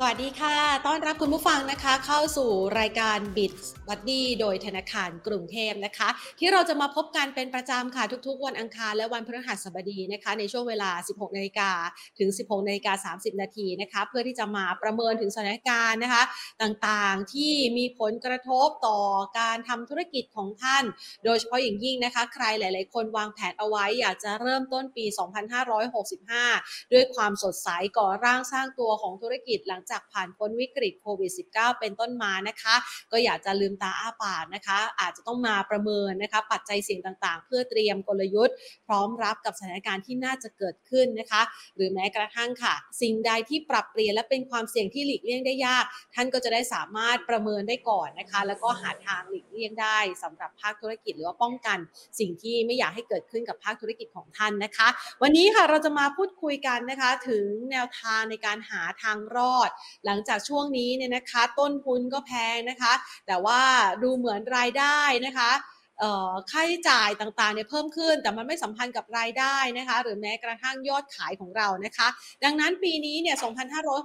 สวัสดีค่ะ ต้อนรับคุณผู้ฟังนะคะ เข้าสู่รายการ b i t b u d d y โดยธนาคารกรุงเทพนะคะ ที่เราจะมาพบกันเป็นประจำค่ะ ทุกๆ วันอังคารและวันพฤหัสบดีนะคะ ในช่วงเวลา 16นาฬิกาถึง 16นาฬิกา30 นาทีนะคะ เพื่อที่จะมาประเมินถึงสถานการณ์นะคะ ต่างๆที่มีผลกระทบต่อการทำธุรกิจของท่าน โดยเฉพาะอย่างยิ่งนะคะ ใครหลาย ๆ คนวางแผนเอาไว้อยากจะเริ่มต้นปี 2565 ด้วยความสดใสก่อร่างสร้างตัวของธุรกิจหลังจากผ่านพ้นวิกฤตโควิด -19 เป็นต้นมานะคะ ก็อยากจะลืมตาอ้าปากนะคะ อาจจะต้องมาประเมินนะคะ ปัจจัยเสี่ยงต่างๆ เพื่อเตรียมกลยุทธ์ พร้อมรับกับสถานการณ์ที่น่าจะเกิดขึ้นนะคะ หรือแม้กระทั่งค่ะ สิ่งใดที่ปรับเปลี่ยนและเป็นความเสี่ยงที่หลีกเลี่ยงได้ยาก ท่านก็จะได้สามารถประเมินได้ก่อนนะคะ แล้วก็หาทางหลีกเลี่ยงได้สำหรับภาคธุรกิจหรือว่าป้องกันสิ่งที่ไม่อยากให้เกิดขึ้นกับภาคธุรกิจของท่านนะคะ วันนี้ค่ะเราจะมาพูดคุยกันนะคะ ถึงแนวทางในการหาทางรอดหลังจากช่วงนี้เนี่ยนะคะ ต้นทุนก็แพงนะคะ แต่ว่าดูเหมือนรายได้นะคะค่าใช้จ่ายต่างๆเนี่ยเพิ่มขึ้น แต่มันไม่สัมพันธ์กับรายได้นะคะ หรือแม้กระทั่งยอดขายของเรานะคะ ดังนั้นปีนี้เนี่ย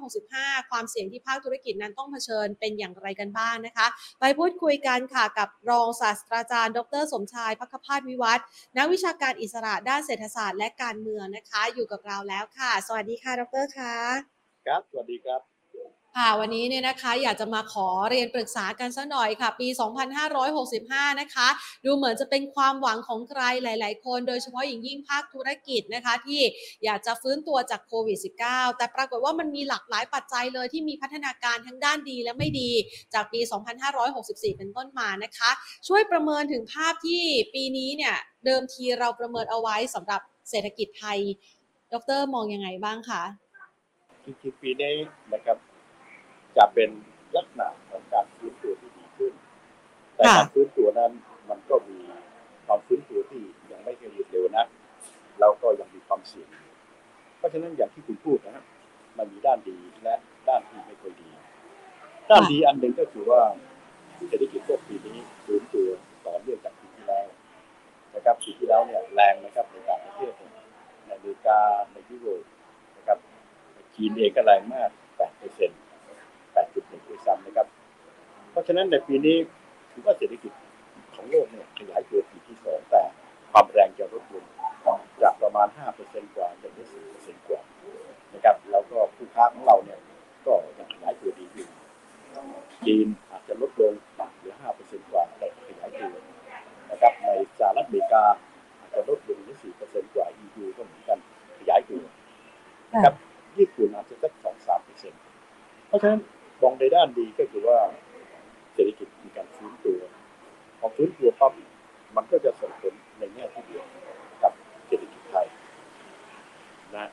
2565 ความเสี่ยงที่ภาคธุรกิจนั้นต้องเผชิญเป็นอย่างไรกันบ้างนะคะ ไปพูดคุยกันค่ะกับรองศาสตราจารย์ ดร สมชายพักพาสวิวัฒน์นักวิชาการอิสระด้านเศรษฐศาสตร์และการเมืองนะคะ อยู่กับเราแล้วค่ะ สวัสดีค่ะ ดรค่ะ ครับ สวัสดีครับ ค่ะวันนี้เนี่ยนะคะอยากจะมาขอเรียนปรึกษากันสักหน่อยค่ะ ปี 2565 นะคะ ดูเหมือนจะเป็นความหวังของใครหลาย ๆ คน โดยเฉพาะอย่างยิ่งภาคธุรกิจนะคะ ที่อยากจะฟื้นตัวจากโควิด -19 แต่ปรากฏว่ามันมีหลากหลายปัจจัยเลยที่มีพัฒนาการทั้งด้านดีและไม่ดีจากปี 2564 เป็นต้นมานะคะ ช่วยประเมินถึงภาพที่ปีนี้เนี่ยเดิมทีเราประเมินเอาไว้สำหรับเศรษฐกิจไทย ดรมองยังไงบ้างคะจริงๆปีนี้นะครับ จะเป็นลักษณะของการฟื้นตัวที่ดีขึ้น แต่ค่ะการฟื้นตัวนั้นมันก็มีความฟื้นตัวที่ยังไม่รวดเร็วนะแล้วก็ยังมีความเสี่ยงอยู่เพราะฉะนั้นอย่างที่คุณพูดนะครับมันมีด้านดีและด้านที่ไม่ค่อยดี ด้านดีอันหนึ่งก็คือว่าเศรษฐกิจโลกปีนี้ฟื้นตัวต่อเนื่องจากปีที่แล้วนะครับปีที่แล้วเนี่ยแรงนะครับในต่างประเทศเนี่ยในอเมริกาในยุโรปนะครับจีนเองก็แรงมาก8เปอร์เซ็นต์8.1ด้วยซ้ำนะครับ เพราะฉะนั้นในปีนี้ถือว่าเศรษฐกิจของโลกเนี่ยขยายตัวปีที่สองแต่ความแรงจะลดลงจากประมาณ 5%กว่าจะเหลือ4%กว่านะครับแล้วก็ผู้ค้าของเราเนี่ยก็ยังขยายตัวดีอยู่จีนอาจจะลดลงเหลือ 5%กว่าแต่ขยายตัวนะครับในสหรัฐอเมริกาอาจจะลดลงเหลือ4%กว่า EU ก็เหมือนกันขยายตัวนะครับญี่ปุ่นอาจจะสัก2-3%เพราะฉะนั้นมองในด้านดีก็คือว่า เศรษฐกิจมีการฟื้นตัวพอฟื้นตัวปั๊บมันก็จะส่งผลในแง่ที่ดีกับเศรษฐกิจไทยนะ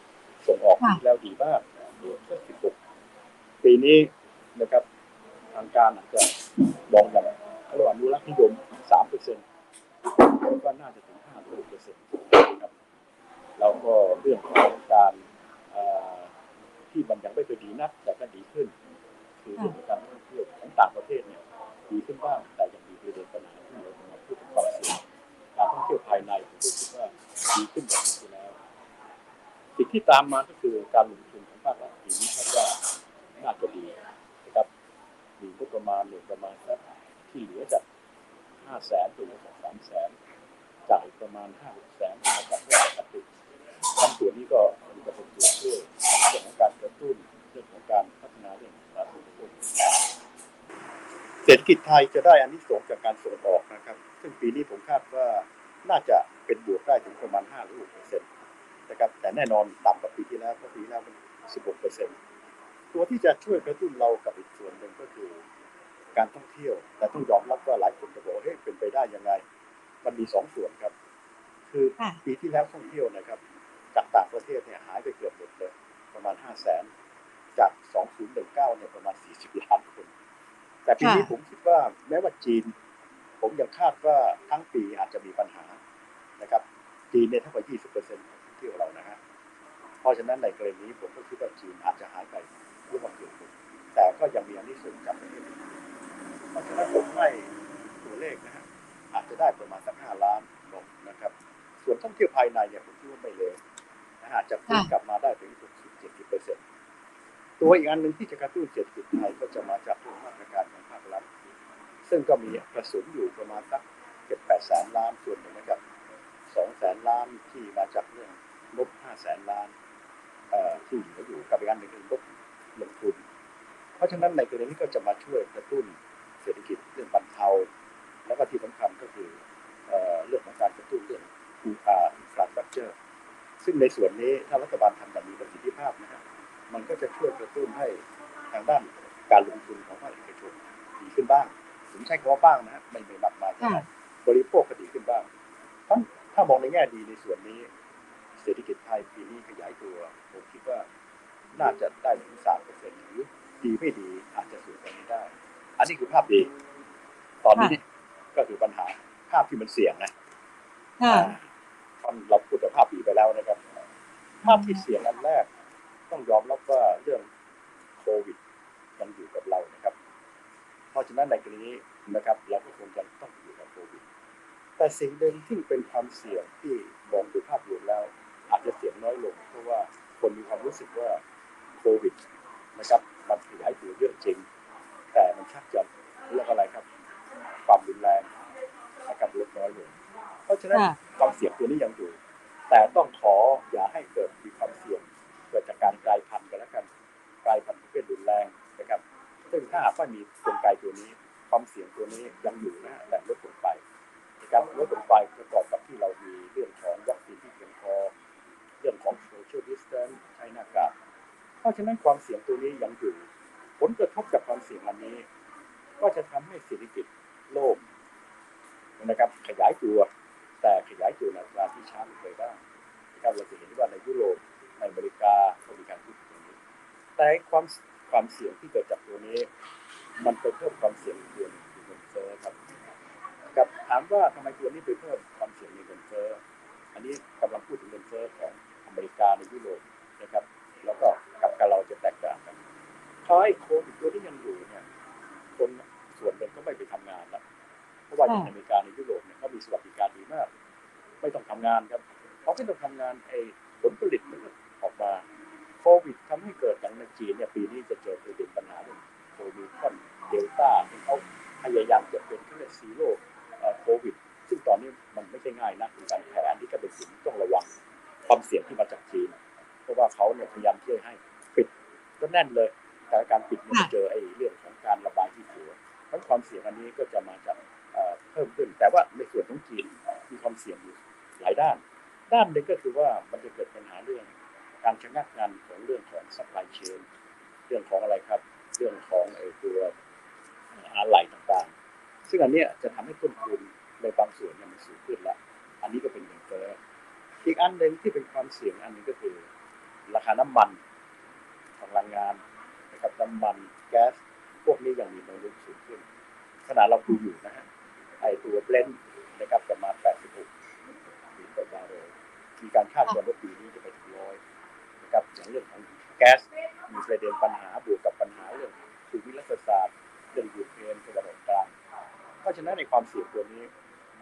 ส่งออกค่ะปีแล้วดีมากเดือนสิบหกปีนี้นะครับ ทางการอาจจะมองอย่างเขาเรียกว่าอนุรักษ์นิยมสามเปอร์เซ็นต์ก็น่าจะถึงห้าหกเปอร์เซ็นต์ครับแล้วก็เรื่องของการเอ่อที่มันยังไม่ไปดีนักแต่ก็ดีขึ้น คือเรื่องของการท่องเที่ยวของต่างประเทศเนี่ย ดีขึ้นบ้างแต่ยังมีประเด็นปัญหาที่เรากำลังพูดถึงความเสี่ยงการท่องเที่ยวภายในผมคิดว่าดีขึ้นกว่าปีที่แล้วสิ่งที่ตามมาก็คือการลงทุนของภาครัฐปีนี้คาดว่าน่าจะดีนะครับมีงบประมาณเหลือประมาณสักที่เหลือจากห้าแสนตัวเหลือจากสามแสนจ่ากอีกประมาณห้าแสนมาจากเรื่องปกติทั้งส่วนนี้ก็มีกระตุ้นตัวช่วยเรื่องของการกระตุ้นเรื่องของการพัฒนาเรื่องของการลงทุน เศรษฐกิจไทยจะได้อันนี้สงส์จากการส่งออกนะครับ ซึ่งปีนี้ผมคาดว่าน่าจะเป็นบวกได้ถึงประมาณ5หรือ6เปอร์เซ็นต์นะครับแต่แน่นอนต่ำกว่าปีที่แล้วเพราะปีที่แล้วมัน 16เปอร์เซ็นต์ตัวที่จะช่วยกระตุ้นเรากับอีกส่วนหนึ่งก็คือ การท่องเที่ยว แต่ต้องยอมรับว่าหลายคนจะบอกว่าเฮ้ยเป็นไปได้ยังไง มันมีสองส่วนครับ คือค่ะปีที่แล้วท่องเที่ยวนะครับ จากต่างประเทศเนี่ยหายไปเกือบหมดเลย ประมาณ5 0 0แสนจาก 2019เนี่ยประมาณ 40 ล้านคน แต่ปีนี้ค่ะผมคิดว่าแม้ว่าจีน ผมยังคาดว่าทั้งปีอาจจะมีปัญหานะครับจีนเนี่ยเท่ากับ20%ของท่องเที่ยวเรานะฮะเพราะฉะนั้นในกรณีนี้ผมก็คิดว่าจีนอาจจะหายไปร่วมเกือบหมดแต่ก็ยังมีอันนี้ส่งส์จากประเทศอื่นเพราะฉะนั้นผมให้ตัวเลขนะฮะอาจจะได้ประมาณสักห้าล้านลงนะครับ ส่วนท่องเที่ยวภายในเนี่ยผมคิดว่าไม่เลยนะฮะอาจจะฟื้นค่ะกลับมาได้ถึง60 70เปอร์เซ็นต์ ตัวอีกอันหนึ่งที่จะกระตุ้นเศรษฐกิจไทยก็จะมาจากเรื่องมาตรการของภาครัฐซึ่งก็มีกระสุนอยู่ประมาณสักเจ็ดแปดแสนล้านส่วนหนึ่งนะครับสองแสนล้านที่มาจากเรื่องงบห้าแสนล้านที่เหลืออยู่กับอีกอันหนึ่งคืองบลงทุน เพราะฉะนั้นในกรณีนี้ก็จะมาช่วยกระตุ้นเศรษฐกิจเรื่องบรรเทา แล้วก็ที่สำคัญก็คือเอ่อเรื่องของการกระตุ้นเรื่องอินฟราสตรัคเจอร์ซึ่งในส่วนนี้ถ้ารัฐบาลทำแบบมีประสิทธิภาพนะครับ มันก็จะช่วยกระตุ้นให้ทางด้านการลงทุนของภาคเอกชนดีขึ้นบ้างผมใช้คำว่าบ้างนะฮะไม่ไม่มากมายเท่าไหร่บริโภคก็ดีขึ้นบ้างทั้งถ้ามองในแง่ดีในส่วนนี้ เศรษฐกิจไทยปีนี้ขยายตัวผมคิดว่าน่าจะได้ถึงสามเปอร์เซ็นต์หรือดีไม่ดีอาจจะสูงกว่านี้ได้ อันนี้คือภาพดี ตอนนี้ก็คือปัญหาภาพที่มันเสี่ยงนะค่ะตอนเราพูดแต่ภาพดีไปแล้วนะครับ ภาพที่เสี่ยงอันแรก ต้องยอมรับว่าเรื่องโควิดยังอยู่กับเรานะครับ เพราะฉะนั้นในกรณีนี้นะครับ เราก็คงจะต้องอยู่กับโควิด แต่สิ่งหนึ่งที่เป็นความเสี่ยงที่มองดูภาพรวมแล้ว อาจจะเสี่ยงน้อยลง เพราะว่าคนมีความรู้สึกว่าโควิดนะครับมันขยายตัวเยอะจริง แต่มันชักจะเรียกอะไรครับ ความรุนแรงนะครับลดน้อยลงเพราะฉะนั้นค่ะความเสี่ยงตัวนี้ยังอยู่ แต่ต้องขออย่าให้เกิดมีความเสี่ยง เกิดจากการกลายพันธุ์กันแล้วกันกลายพันธุ์ประเภทรุนแรงนะครับ ซึ่งถ้าหากว่ามีกลไกตัวนี้ ความเสี่ยงตัวนี้ยังอยู่นะแต่ลดลงไปนะครับลดลงไปประกอบกับที่เรามีเรื่องของวัคซีนที่เพียงพอเรื่องของ social distance ใช้หน้ากากเพราะฉะนั้นความเสี่ยงตัวนี้ยังอยู่ ผลกระทบจากความเสี่ยงอันนี้ ก็จะทำให้เศรษฐกิจโลกนะครับขยายตัวแต่ขยายตัวในอัตราที่ช้าลงไปบ้างนะครับเราจะเห็นว่าในยุโรป ในอเมริกาก็มีการพูดถึงตรงนี้ แต่ความความเสี่ยงที่เกิดจากตัวนี้ มันไปเพิ่มความเสี่ยงอีกตัวหนึงคือเงินเฟ้อครับกับถามว่าทำไมตัวนี้ไปเพิ่มความเสี่ยงในเงินเฟ้ออันนี้กำลังพูดถึงเงินเฟ้อของอเมริกาในยุโรปนะครับ แล้วก็กับกับเราจะแตกต่างกันพอไอ้โควิดตัวที่ยังอยู่เนี่ยคนส่วนหนึ่งก็ไม่ไปทำงานละเพราะว่าอย่างอเมริกาในยุโรปเนี่ยเขามีสวัสดิการดีมาก ไม่ต้องทำงานครับเพราะไม่ต้องทำงานไอ้ผลผลิตมันก็ออก มาโควิดทำให้เกิดอย่างในจีนเนี่ยปีนี้จะเจอประเด็นปัญหาเรื่องโควิดคอนเดลต้าที่เขาพยายามจะเป็นเขาเรียก zero โควิด ซึ่งตอนนี้มันไม่ใช่ง่ายนะเป็นการแผนที่ก็เป็นสิ่งที่ต้องระวังความเสี่ยงที่มาจากจีน เพราะว่าเขาเนี่ยพยายามที่จะให้ปิดก็แน่นเลยแต่การปิดมันเจอไอ้เรื่องของการระบายที่หัวเพราะความเสี่ยงอันนี้ก็จะมาจากเพิ่มขึ้น แต่ว่าในส่วนของจีนมีความเสี่ยงอยู่หลายด้าน ด้านหนึ่งก็คือว่า การชะงักงานของเรื่องของ supply chain เรื่องของอะไรครับ เรื่องของไอ้ตัวอะไหล่ต่างๆ ซึ่งอันเนี้ยจะทำให้ต้นทุนในบางส่วนเนี่ยมันสูงขึ้นแล้วอันนี้ก็เป็นเงินเฟ้ออีกอันหนึ่งที่เป็นความเสี่ยงอันหนึงก็คือ ราคาน้ำมันพลังงานนะครับน้ำมันแก๊สพวกนี้ยังมีแนวโน้มสูงขึ้นขณะเราดูอยู่นะฮะไอตัวเบรนท์นะครับประมาณ 86เหรียญต่อบาร์เรลมีการคาดการณ์ว่าปีนี้จะไปถึงร้อย นะครับอย่างเรื่องของแก๊สมีประเด็นปัญหาบวกกับปัญหาเรื่องภูมิรัฐศาสตร์เรื่องยูเครนตะวันออกกลางเพราะฉะนั้นในความเสี่ยงตัวนี้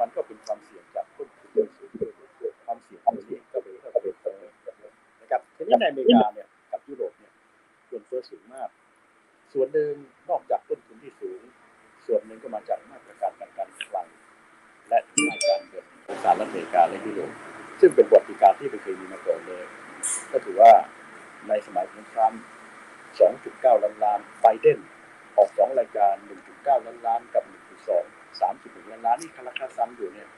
มันก็เป็นความเสี่ยงจากต้นทุนที่สูงความเสี่ยงตัวนี้ก็เป็นก็เป็นเฟ้อนะครับทีนี้ในอเมริกาเนี่ยกับยุโรปเนี่ยเงินเฟ้อสูงมาก ส่วนหนึ่งนอกจากต้นทุนที่สูง ส่วนหนึ่งก็มาจากมาตรการทางการคลังและทางการเงินของสหรัฐอเมริกาและยุโรปซึ่งเป็นประวัติการที่ไม่เคยมีมาก่อนเลย ก็ถือว่าในสมัยของทรัมป์2.9 ล้านล้านไบเดนออก2รายการ 1.9 ล้านล้านกับ 1.2 3.1 ล้านล้านนี่คาราคาซัมอยู่เนี่ย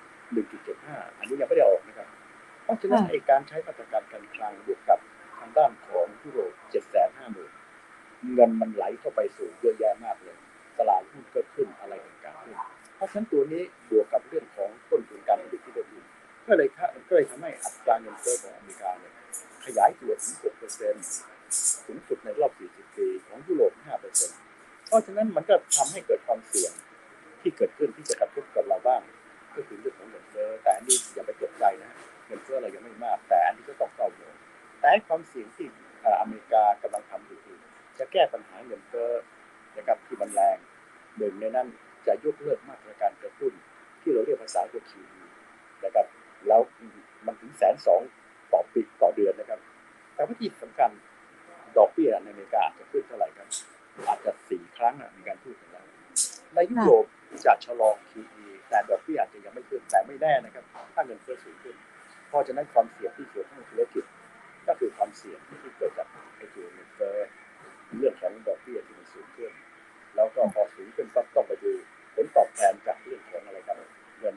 1.75 อันนี้ยังไม่ได้ออกนะครับ เพราะฉะนั้นไอการใช้มาตรการการคลังบวกกับทางด้านของยุโรป750,000เงินมันไหลเข้าไปสู่เยอะแยะมากเลย ตลาดหุ้นก็ขึ้นอะไรต่างๆขึ้นเพราะฉะนั้นตัวนี้บวกกับเรื่องของต้นทุนการผลิตที่ได้ดีก็เลยค่ะก็เลยทำให้อัตราเงินเฟ้อของอเมริกาเนี่ยข ยายตัวถึง6%สูงสุดในรอบ 40 ปีของยุโรป 5%เพราะฉะนั้นมันก็ทำให้เกิดความเสี่ยงที่เกิดขึ้นที่จะกระทบกับเราบ้าง ก็คือเรื่องของเงินเฟ้อแต่อันนี้อย่าไปตกใจนะเงินเฟ้อเรายังไม่มาก แต่อันนี้ก็ต้องเฝ้าดูแต่ความเสี่ยงที่อเมริกากำลังทำอยู่คือจะแก้ปัญหาเงินเฟ้อนะครับที่มันแรงหนึ่งในนั้นจะยกเลิกมาตรการกระตุ้น ที่เราเรียกภาษาว่า QE นะครับแล้วมันถึงแสนสองต่อปีต่อเดือนนะครับ แต่ว่าที่สำคัญดอกเบี้ยในอเมริกาอาจจะขึ้นเท่าไหร่ครับ อาจจะสี่ครั้งอะมีการพูดกันแล้วในยุโรปจะชะลอ QE แต่ดอกเบี้ยอาจจะยังไม่ขึ้นแต่ไม่แน่นะครับ ถ้าเงินเฟ้อสูงขึ้น เพราะฉะนั้นความเสี่ยงที่เกี่ยวข้องกับธุรกิจ ก็คือความเสี่ยงที่เกิดจากไอ้ตัวเงินเฟ้อเรื่องของดอกเบี้ยที่มันสูงขึ้น แล้วก็พอสูงขึ้นก็ต้องไปดูผลตอบแทนจากเรื่องของอะไรครับเงิน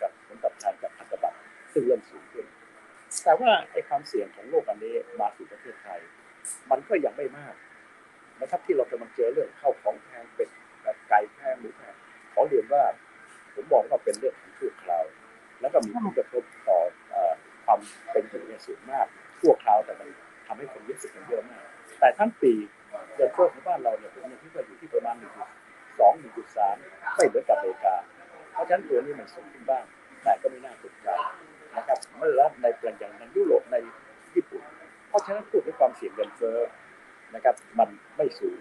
กับผลตอบแทนจากพันธบัตรซึ่งเริ่มสูงขึ้น แต่ว่าไอ้ความเสี่ยงของโลกอันนี้มาสู่ประเทศไทย มันก็ยังไม่มากนะครับที่เรากำลังเจอเรื่องเข้าของแพงเป็ดไก่แพงหมูแพงขอเรียนว่าผมบอกว่าเป็นเรื่องของชั่วคราว แล้วก็มีผลกระทบต่อความเป็นอยู่เนี่ยสูงมากชั่วคราวแต่มันทำให้คนรู้สึกกันเยอะมาก แต่ทั้งปีเงินเฟ้อของบ้านเราเนี่ยผมยังคิดว่าอยู่ที่ประมาณ1.2 1.3ไม่เหมือนกับอเมริกา เพราะฉะนั้นตัวนี้มันสูงขึ้นบ้าง แต่ก็ไม่น่าตกใจ นะครับเมื่อแล้วในแปลงอย่างในยุโรปในญี่ปุ่น เพราะฉะนั้นพูดถึงความเสี่ยงเงินเฟ้อนะครับมันไม่สูง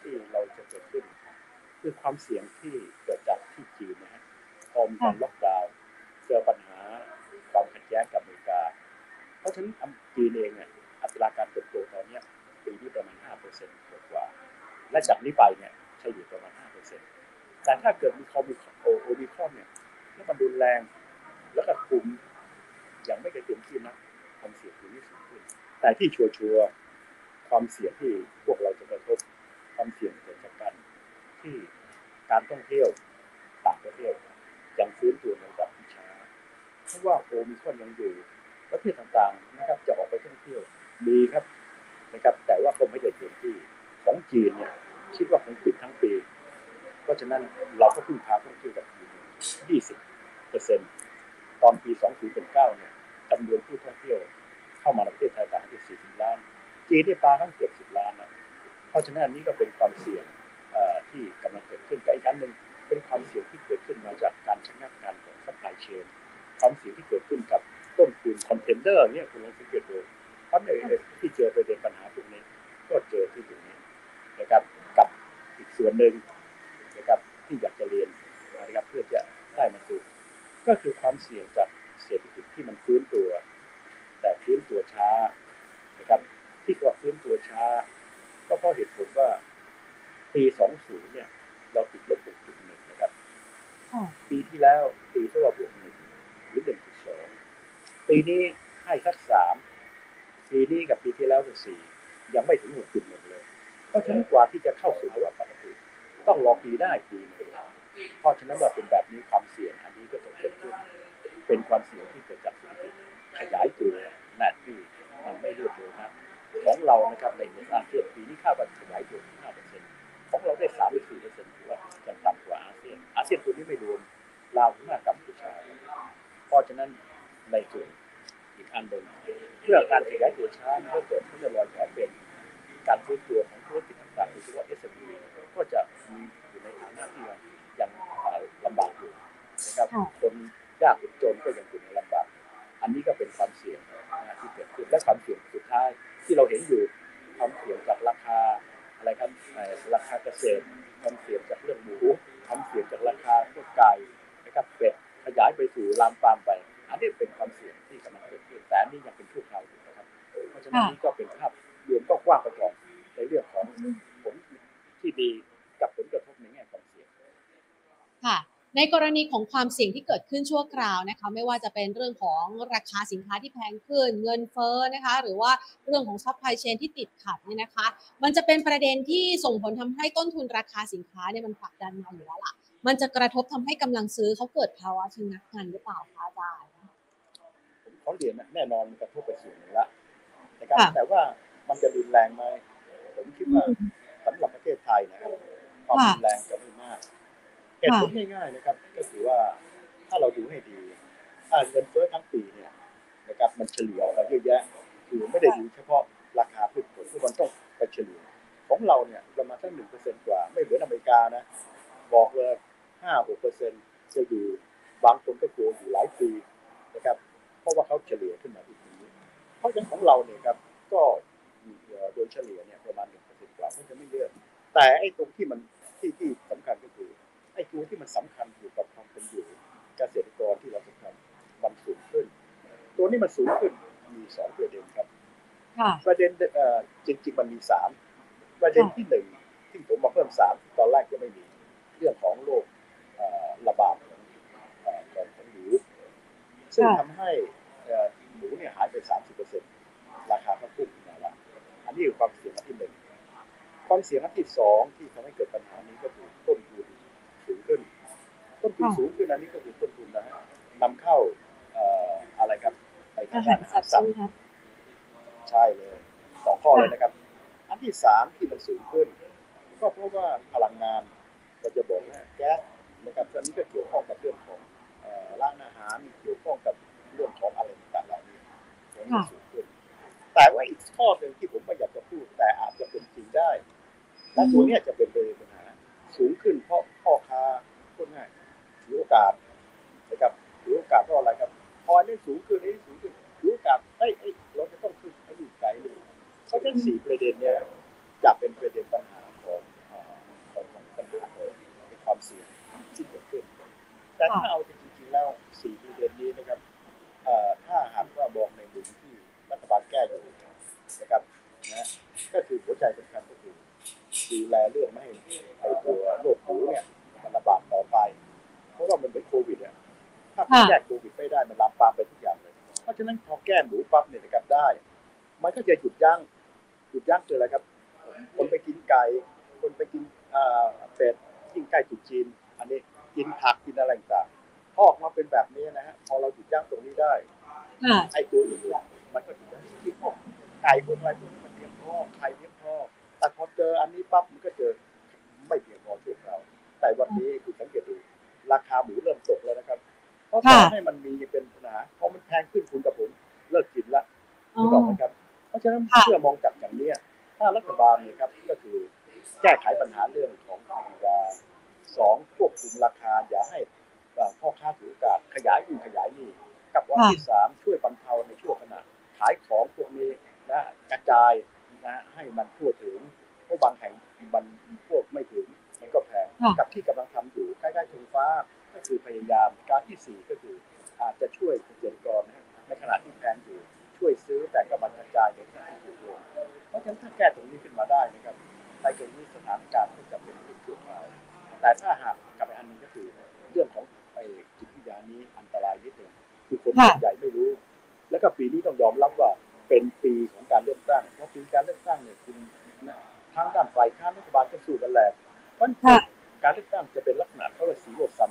ที่เราจะเกิดขึ้น คือความเสี่ยงที่เกิดจากที่จีนนะฮะพอมีการล็อกดาวน์เจอปัญหาความขัดแย้งกับอเมริกา เพราะฉะนั้นจีนเองเนี่ยอัตราการเติบโตตอนนี้ปีนี้ประมาณ5เปอร์เซ็นต์กว่า และจากนี้ไปเนี่ยเฉลี่ยประมาณ5เปอร์เซ็นต์แต่ถ้าเกิดมีควิดโอโอมิคอนเนี่ยแล้วมันรุนแรง แล้วก็คุมยังไม่ได้เต็มที่นะความเสี่ยงคือนี่สูงขึ้น แต่ที่ชัวร์ๆความเสี่ยงที่พวกเราจะกระทบความเสี่ยงเกิดจากการที่การ ที่ยวต่างประเทศยังฟื้นตัวในระดับที่ช้าเพราะว่าโอมิคอนยังอยู่ประเทศต่างๆนะครับจะออกไปท่องเที่ยวมีครับนะครับ แต่ว่าก็ไม่ได้เต็มที่ของจีนเนี่ยคิดว่าคงปิดทั้งปี เพราะฉะนั้นเราก็พึ่งพาท่องเที่ยวกับจีน20เปอร์เซ็นต์ตอนปี 2019เนี่ยจำนวนผู้ท่องเที่ยวเข้ามาในประเทศไทยต่างที่40ล้าน จีนได้ปลาทั้งเกือบ10ล้านนะเพราะฉะนั้นอันนี้ก็เป็นความเสี่ยง ที่กำลังเกิดขึ้นกับอีกอันหนึ่งเป็นความเสี่ยงที่เกิดขึ้นมาจากการชะงักงานของ supply chain ความเสี่ยงที่เกิดขึ้นกับต้นทุนคอนเทนเนอร์เนี่ยคุณลองสังเกตดูเพราะในที่เจอประเด็นปัญหาพวกนี้ ก็เจอที่ตรงนี้นะครับกับอีกส่วนหนึ่งนะครับที่อยากจะเรียนนะครับเพื่อจะได้มาสู่ก็คือความเสี่ยงจากเศรษฐกิจที่มันฟื้นตัว แต่ฟื้นตัวช้านะครับที่ว่าฟื้นตัวช้า ก็เพราะเหตุผลว่า ปี 20 เนี่ย เราติดลบ6.1นะครับอ๋อปีที่แล้วปีที่ว่าบวกหนึ่งหรือ 1.2 ปีนี้ให้สักสามปีนี้กับปีที่แล้วคือสี่ยังไม่ถึงหกจุดหนึ่งเลย เพราะฉะนั้นกว่าที่จะเข้าสู่ภาวะปกติต้องรอปีหน้าอีกปีหนึงเพราะฉะนั้นว่าเป็นแบบนี้ความเสี่ยงอันนี้ก็ต้องเกิดขึ้นเป็นความเสี่ยงที่เกิดจากเศรษฐกิจขยายตัวหน้าที่มันไม่รวดเร็วนะของเรานะครับในอาเซียนปีนี้คาดว่าจะขยายตัวที่5เปอร์เซ็นต์ ของเราได้3หรือ4เปอร์เซ็นต์ถือว่ายังต่ำกว่าอาเซียนอาเซียนตัวนี้ไม่รวมลาวพม่ากัมพูชาเพราะฉะนั้นในส่วนอีกอันหนึ่งเพื่อการขยายตัวช้ามันก็เกิดขึ้นในรอยแผลเป็นการฟื้นตัวของธุรกิจต่างๆโดยเฉพาะ SME ก็จะมีอยู่ในฐานะที่ยังเอ่อลำบากอยู่นะครับคนยากคนจนก็ยังอยู่ในลำบาก อันนี้ก็เป็นความเสี่ยงที่เกิดขึ้นและความเสี่ยงสุดท้ายที่เราเห็นอยู่ความเสี่ยงจากราคา อะไรครับราคาเกษตรความเสี่ยงจากเรื่องหมูความเสี่ยงจากราคาพวกไก่นะครับเป็ดขยายไปสู่ลามปามไป อันนี้เป็นความเสี่ยงที่กำลังเกิดขึ้นแต่นี่ยังเป็นชั่วคราวอยู่นะครับเพราะฉะนั้นนี่ก็เป็นภาพรวมก็กว้างไปก่อนในเรื่องของผลที่ดีกับผลกระทบในแง่ความเสี่ยงค่ะ ในกรณีของความเสี่ยงที่เกิดขึ้นชั่วคราวนะคะไม่ว่าจะเป็นเรื่องของราคาสินค้าที่แพงขึ้น เงินเฟ้อนะคะหรือว่าเรื่องของ supply chain ที่ติดขัดเนี่ยนะคะ มันจะเป็นประเด็นที่ส่งผลทำให้ต้นทุนราคาสินค้าเนี่ยมันผลักดันมาอยู่แล้วล่ะ มันจะกระทบทำให้กำลังซื้อเขาเกิดภาวะชะงักงันหรือเปล่าคะอาจารย์ผมขอเรียนนะแน่นอนมันกระทบไปส่วนหนึ่งละนะครับค่ะแต่ว่ามันจะรุนแรงไหมผมคิดว่าสำหรับประเทศไทยนะครับความค่ะรุนแรงจะไม่มาก เหตุผลง่ายๆนะครับ ก็คือว่าถ้าเราดูให้ดีถ้าเงินเฟ้อทั้งปีเนี่ยนะครับมันเฉลี่ยออกมาเยอะแยะคือไม่ได้ดูเฉพาะราคาพืชผลที่มันต้องไปเฉลี่ยของเราเนี่ยประมาณสักหนึ่งเปอร์เซ็นต์กว่า ไม่เหมือนอเมริกานะ บอกเลยห้าหกเปอร์เซ็นต์จะอยู่บางคนก็กลัวอยู่หลายปีนะครับ เพราะว่าเขาเฉลี่ยขึ้นมาที่นี้ เพราะฉะนั้นของเราเนี่ยครับก็โดยเฉลี่ยเนี่ยประมาณหนึ่งเปอร์เซ็นต์กว่ามันจะไม่เยอะ แต่ไอ้ตรงที่มันที่ที่สำคัญก็คือ อ้ตัวที่มันสำคัญอยู่กับความเป็นอยู่เกษตรกรที่เราสำคัญมันสูงขึ้น ตัวนี้มันสูงขึ้นมีสองประเด็นครับค่ะประเด็นเอ่อจริงๆมันมีสามประเด็นที่หนึ่งที่ผมมาเพิ่มสามตอนแรกยังไม่มีเรื่องของโรคเอ่อระบาดของเอ่อของของหมูซึ่งค่ะทำให้เอ่อหมูเนี่ยหายไปสามสิบเปอร์เซ็นต์ราคาก็พุ่งขึ้นมาแล้วอันนี้คือความเสี่ยงอันที่หนึ่งความเสี่ยงอันที่สองที่ทำให้เกิดปัญหานี้ก็คือต้นทุนสูงขึ้น ต้นทุนค่ะสูงขึ้นอันนี้ก็คือต้นทุนนะฮะนำเข้าเอ่ออะไรครับไปทาอางด้าหารนอาสัหารตว์สัใช่ตไหมว์คะใช่เลยสองข้อเลยนะครับ อันที่สามที่มันสูงขึ้น ก็เพราะว่าพลังงานเราจะบอกว่าแก๊สนะครับตอนนี้ก็เกี่ยวข้องกับเรื่องของเอ่อร้านอาหารเกี่ยวข้องกับเรื่องของอะไรต่างๆเหล่านี้ตรงนี้สูงขึ้น แต่ว่าอีกข้อหนึ่งที่ผมไม่อยากจะพูดแต่อาจจะเป็นจริงได้และตัวเนี้ยจะเป็นประเด็นปัญหาสูงขึ้นเพราะพ่อค้าพูดง่าย ถือโอกาสนะครับถือโอกาสเพราะอะไรครับพออันนี้สูงขึ้นอันนี้สูงขึ้นถือโอกาสเอ้ยเอ้ยราจะต้องขึ้นให้ดูไกลเลยเพราะฉะนั้นสี่ประเด็นเนี้ยจะเป็นประเด็นปัญหาของของของปัญหาของความเสี่ยงที่เกิดขึ้น แต่ถ้าเอาจริงๆแล้วสี่ประเด็นนี้นะครับเอ่อถ้าหากว่ามองในมุมที่รัฐบาลแก้อยู่นะครับนะก็คือหัวใจสำคัญก็คือดูแลเรื่องไม่ให้ไอตัวโรคหูเนี่ยมันระบาดต่อไป ราะว่ามันเป็นโควิดอะถ้าค่ะแก้โควิดไม่ได้มันลามปามไปทุกอย่างเลย เพราะฉะนั้นพอแก้หมูปั๊บเนี่ยนะครับได้ มันก็จะหยุดยั้งหยุดยั้งคืออะไรครับ คนไปกินไก่ คนไปกินอ่าเป็ดยิ่งใกล้จุดจีน อันนี้กินผักกินอะไรต่างๆพอออกมาเป็นแบบนี้นะฮะพอเราหยุดยั้งตรงนี้ได้ค่ะไอ้ตัวอื่นมันก็หยุดยั้งที่พวกไก่พวกอะไรพวกนี้มันเพียงพอไข่เพียงพอแต่พอเจออันนี้ปั๊บมันก็เจอไม่เพียงพอชั่วคราวแต่วันนี้คุณสังเกตดู ราคาหมูเริ่มตกแล้วนะครับ เพราะต่อให้มันมีเป็นปัญหาพอมันแพงขึ้นคุณกับผมเลิกกินละอ๋อถูกต้องไหมครับ เพราะฉะนั้นค่ะเพื่อมองจากอย่างนี้ถ้ารัฐบาลเนี่ยครับก็คือแก้ไขปัญหาเรื่องของราคาสองควบคุมราคาอย่าให้เอ่อพ่อค้าถือโอกาสขยายอุ่นขยายนี่กับวันที่สามช่วยบรรเทาในช่วงขณะขายของพวกนี้นะกระจายนะให้มันทั่วถึงเพราะบางแห่งมันพวกไม่ถึงมัน ก็แพงค่ะกับที่กำลังทำอยู่ใกล้ๆทงฟ้าก็คือพยายามการที่สี่ก็คือ อาจจะช่วยเกษตรกรนะในขณะที่แพงอยู่ช่วยซื้อแต่ก็มากระจายในที่ที่ถูกลงเพราะฉะนั้นถ้าแก้ตรงนี้ขึ้นมาได้นะครับในกรณีสถานการณ์ก็จะเป็นเป็นชั่วคราวแต่ถ้าหากกลับไปอันหนึงก็คือเรื่องของไอ้จิตวิทยานี้อันตรายนิดหนึ่งคือคนค่ะส่วนใหญ่ไม่รู้ แล้วก็ปีนี้ต้องยอมรับว่าเป็นปีของการเลือกตั้งเพราะปีการเลือกตั้งเนี่ยคุณนะทั้งด้านฝ่ายค้านรัฐบาลก็สู้กันแหลก เพราะฉะนั้นการเลือกตั้งจะเป็นลักษณะเขาเรียกสีโหวตซัม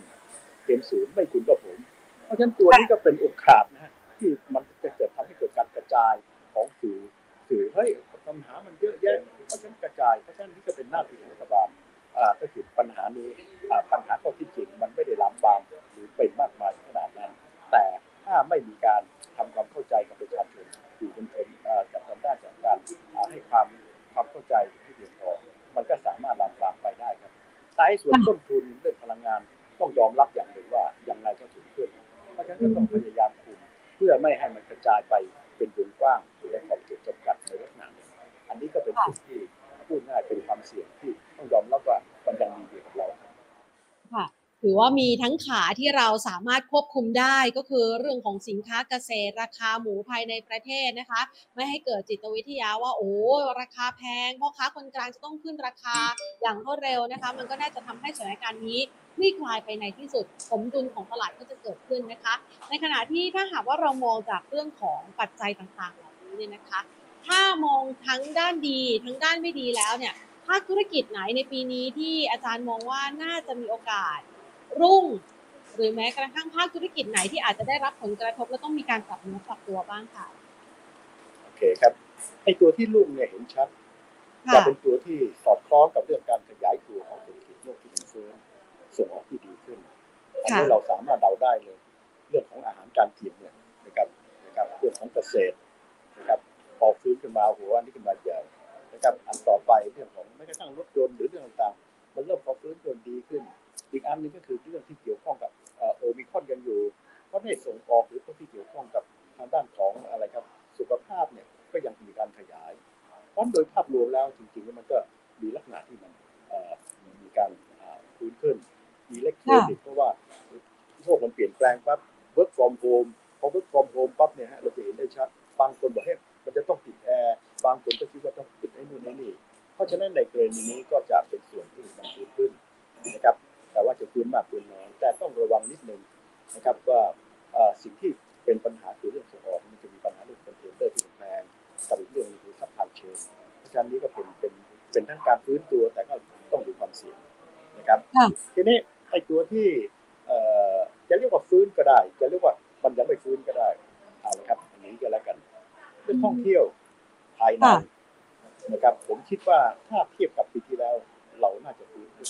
เกมศูนย์ไม่คุณก็ผม เพราะฉะนั้นตัวนี้ก็เป็นโอกาสนะฮะที่มันจะเกิดทำให้เกิดการกระจายของสื่อสื่อเฮ้ยปัญหามันเยอะแยะเพราะฉะนั้นกระจายเพราะฉะนั้นนี่ก็เป็นหน้าที่ของรัฐบาลอ่าก็คือปัญหานี้อ่าปัญหาข้อที่จริงมันไม่ได้ลามปามหรือเป็นมากมายขนาดนั้น แต่ถ้าไม่มีการทำความเข้าใจกับประชาชนอยู่บนเอ็นอ่ากับทางด้านจากการให้ความความเข้าใจที่เพียงพอ มันก็สามารถลามปามไปได้ครับแต่ไอ้ส่วนต้นทุนเรื่องพลังงานต้องยอมรับอย่างหนึ่งว่าอย่างไรก็สูงขึ้น เพราะฉะนั้นก็ต้องพยายามคุมเพื่อไม่ให้มันกระจายไปเป็นวงกว้างหรือในขอบเขตจำกัดในลักษณะนี้อันนี้ก็เป็นสิ่งที่พูดง่ายเป็นความเสี่ยงที่ต้องยอมรับว่ามันยังมีอยู่กับเราค่ะ ถือว่ามีทั้งขาที่เราสามารถควบคุมได้ก็คือเรื่องของสินค้าเกษตร ราคาหมูภายในประเทศนะคะ ไม่ให้เกิดจิตวิทยาว่าโอ้ราคาแพงพ่อค้าคนกลางจะต้องขึ้นราคาอย่างรวดเร็วนะคะ มันก็น่าจะทำให้สถานการณ์นี้คลี่คลายไปในที่สุดสมดุลของตลาดก็จะเกิดขึ้นนะคะ ในขณะที่ถ้าหากว่าเรามองจากเรื่องของปัจจัยต่างๆเหล่านี้เนี่ยนะคะ ถ้ามองทั้งด้านดีทั้งด้านไม่ดีแล้วเนี่ยภาคธุรกิจไหนในปีนี้ที่อาจารย์มองว่าน่าจะมีโอกาส รุ่ง หรือแม้กระทั่งภาคธุรกิจไหนที่อาจจะได้รับผลกระทบและต้องมีการปรับเนื้อปรับตัวบ้างค่ะโอเคครับไอ้ตัวที่ลุ่มเนี่ยเห็นชัดจะค่ะเป็นตัวที่สอดคล้องกับเรื่องการขยายตัวของเศรษฐกิจโลกที่มันเฟ้อส่งออกที่ดีขึ้นอันนี้ค่ะเราสามารถเดาได้เลย เรื่องของอาหารการกินเนี่ยนะครับนะครับเรื่องของเกษตรนะครับพอฟื้นขึ้นมาหัวอันนี้ขึ้นมาใหญ่นะครับอันต่อไปเรื่องของแม้กระทั่งรถยนต์หรือเรื่องต่างๆมันเริ่มพอฟื้นจนดีขึ้น อีกอันนึงก็คือเรื่องที่เกี่ยวข้องกับโอมิคอนกันอยู่ประเทศส่งออกหรือพวกที่เกี่ยวข้องกับทางด้านของอะไรครับสุขภาพเนี่ยก็ยังมีการขยายเพราะโดยภาพรวมแล้วจริงๆแล้มันก็มีลักษณะที่มันมีการฟื้นขึ้น มีอิเล็กทรอนิกส์เพราะว่าโลกมันเปลี่ยนแปลงปั๊บ work from home พอ work from home ปั๊บเนี่ยฮะเราจะเห็นได้ชัดบางคนบอกให้มันจะต้องติดแอร์บางคนก็คิดว่าต้องติดไอ้นู่นไอ้นี่ เพราะฉะนั้นในกรณีนี้ก็จะเป็นส่วนที่มันฟื้นขึ้นนะครับ แต่ว่าจะฟื้นมากฟื้นน้อยแต่ต้องระวังนิดนึงนะครับว่าเอ่อสิ่งที่เป็นปัญหาคือเรื่องส่งออกมันจะมีปัญหาเรื่องคอนเทนเนอร์ที่แพงกับอีกเรื่องหนึ่งคือ supply chain เพราะฉะนั้นนี้ก็เป็นเป็นเป็นทั้งการฟื้นตัวแต่ก็ต้องดูความเสี่ยงนะครับค่ะทีนี้ไอ้ตัวที่เอ่อจะเรียกว่าฟื้นก็ได้ จะเรียกว่ามันยังไม่ฟื้นก็ได้เอาละครับอันนี้ก็แล้วกันเรื่องท่องเที่ยวภายในค่ะนะครับ ผมคิดว่าถ้าเทียบกับปีที่แล้ว เราน่าจะฟื้นขึ้น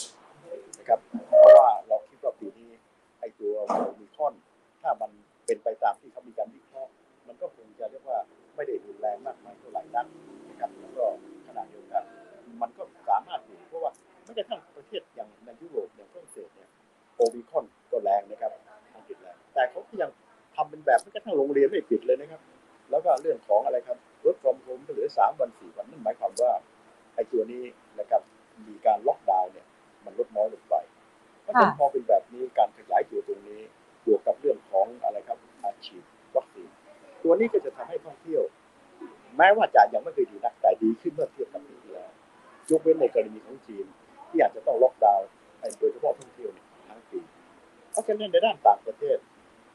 ฉะนั้นในด้านต่างประเทศ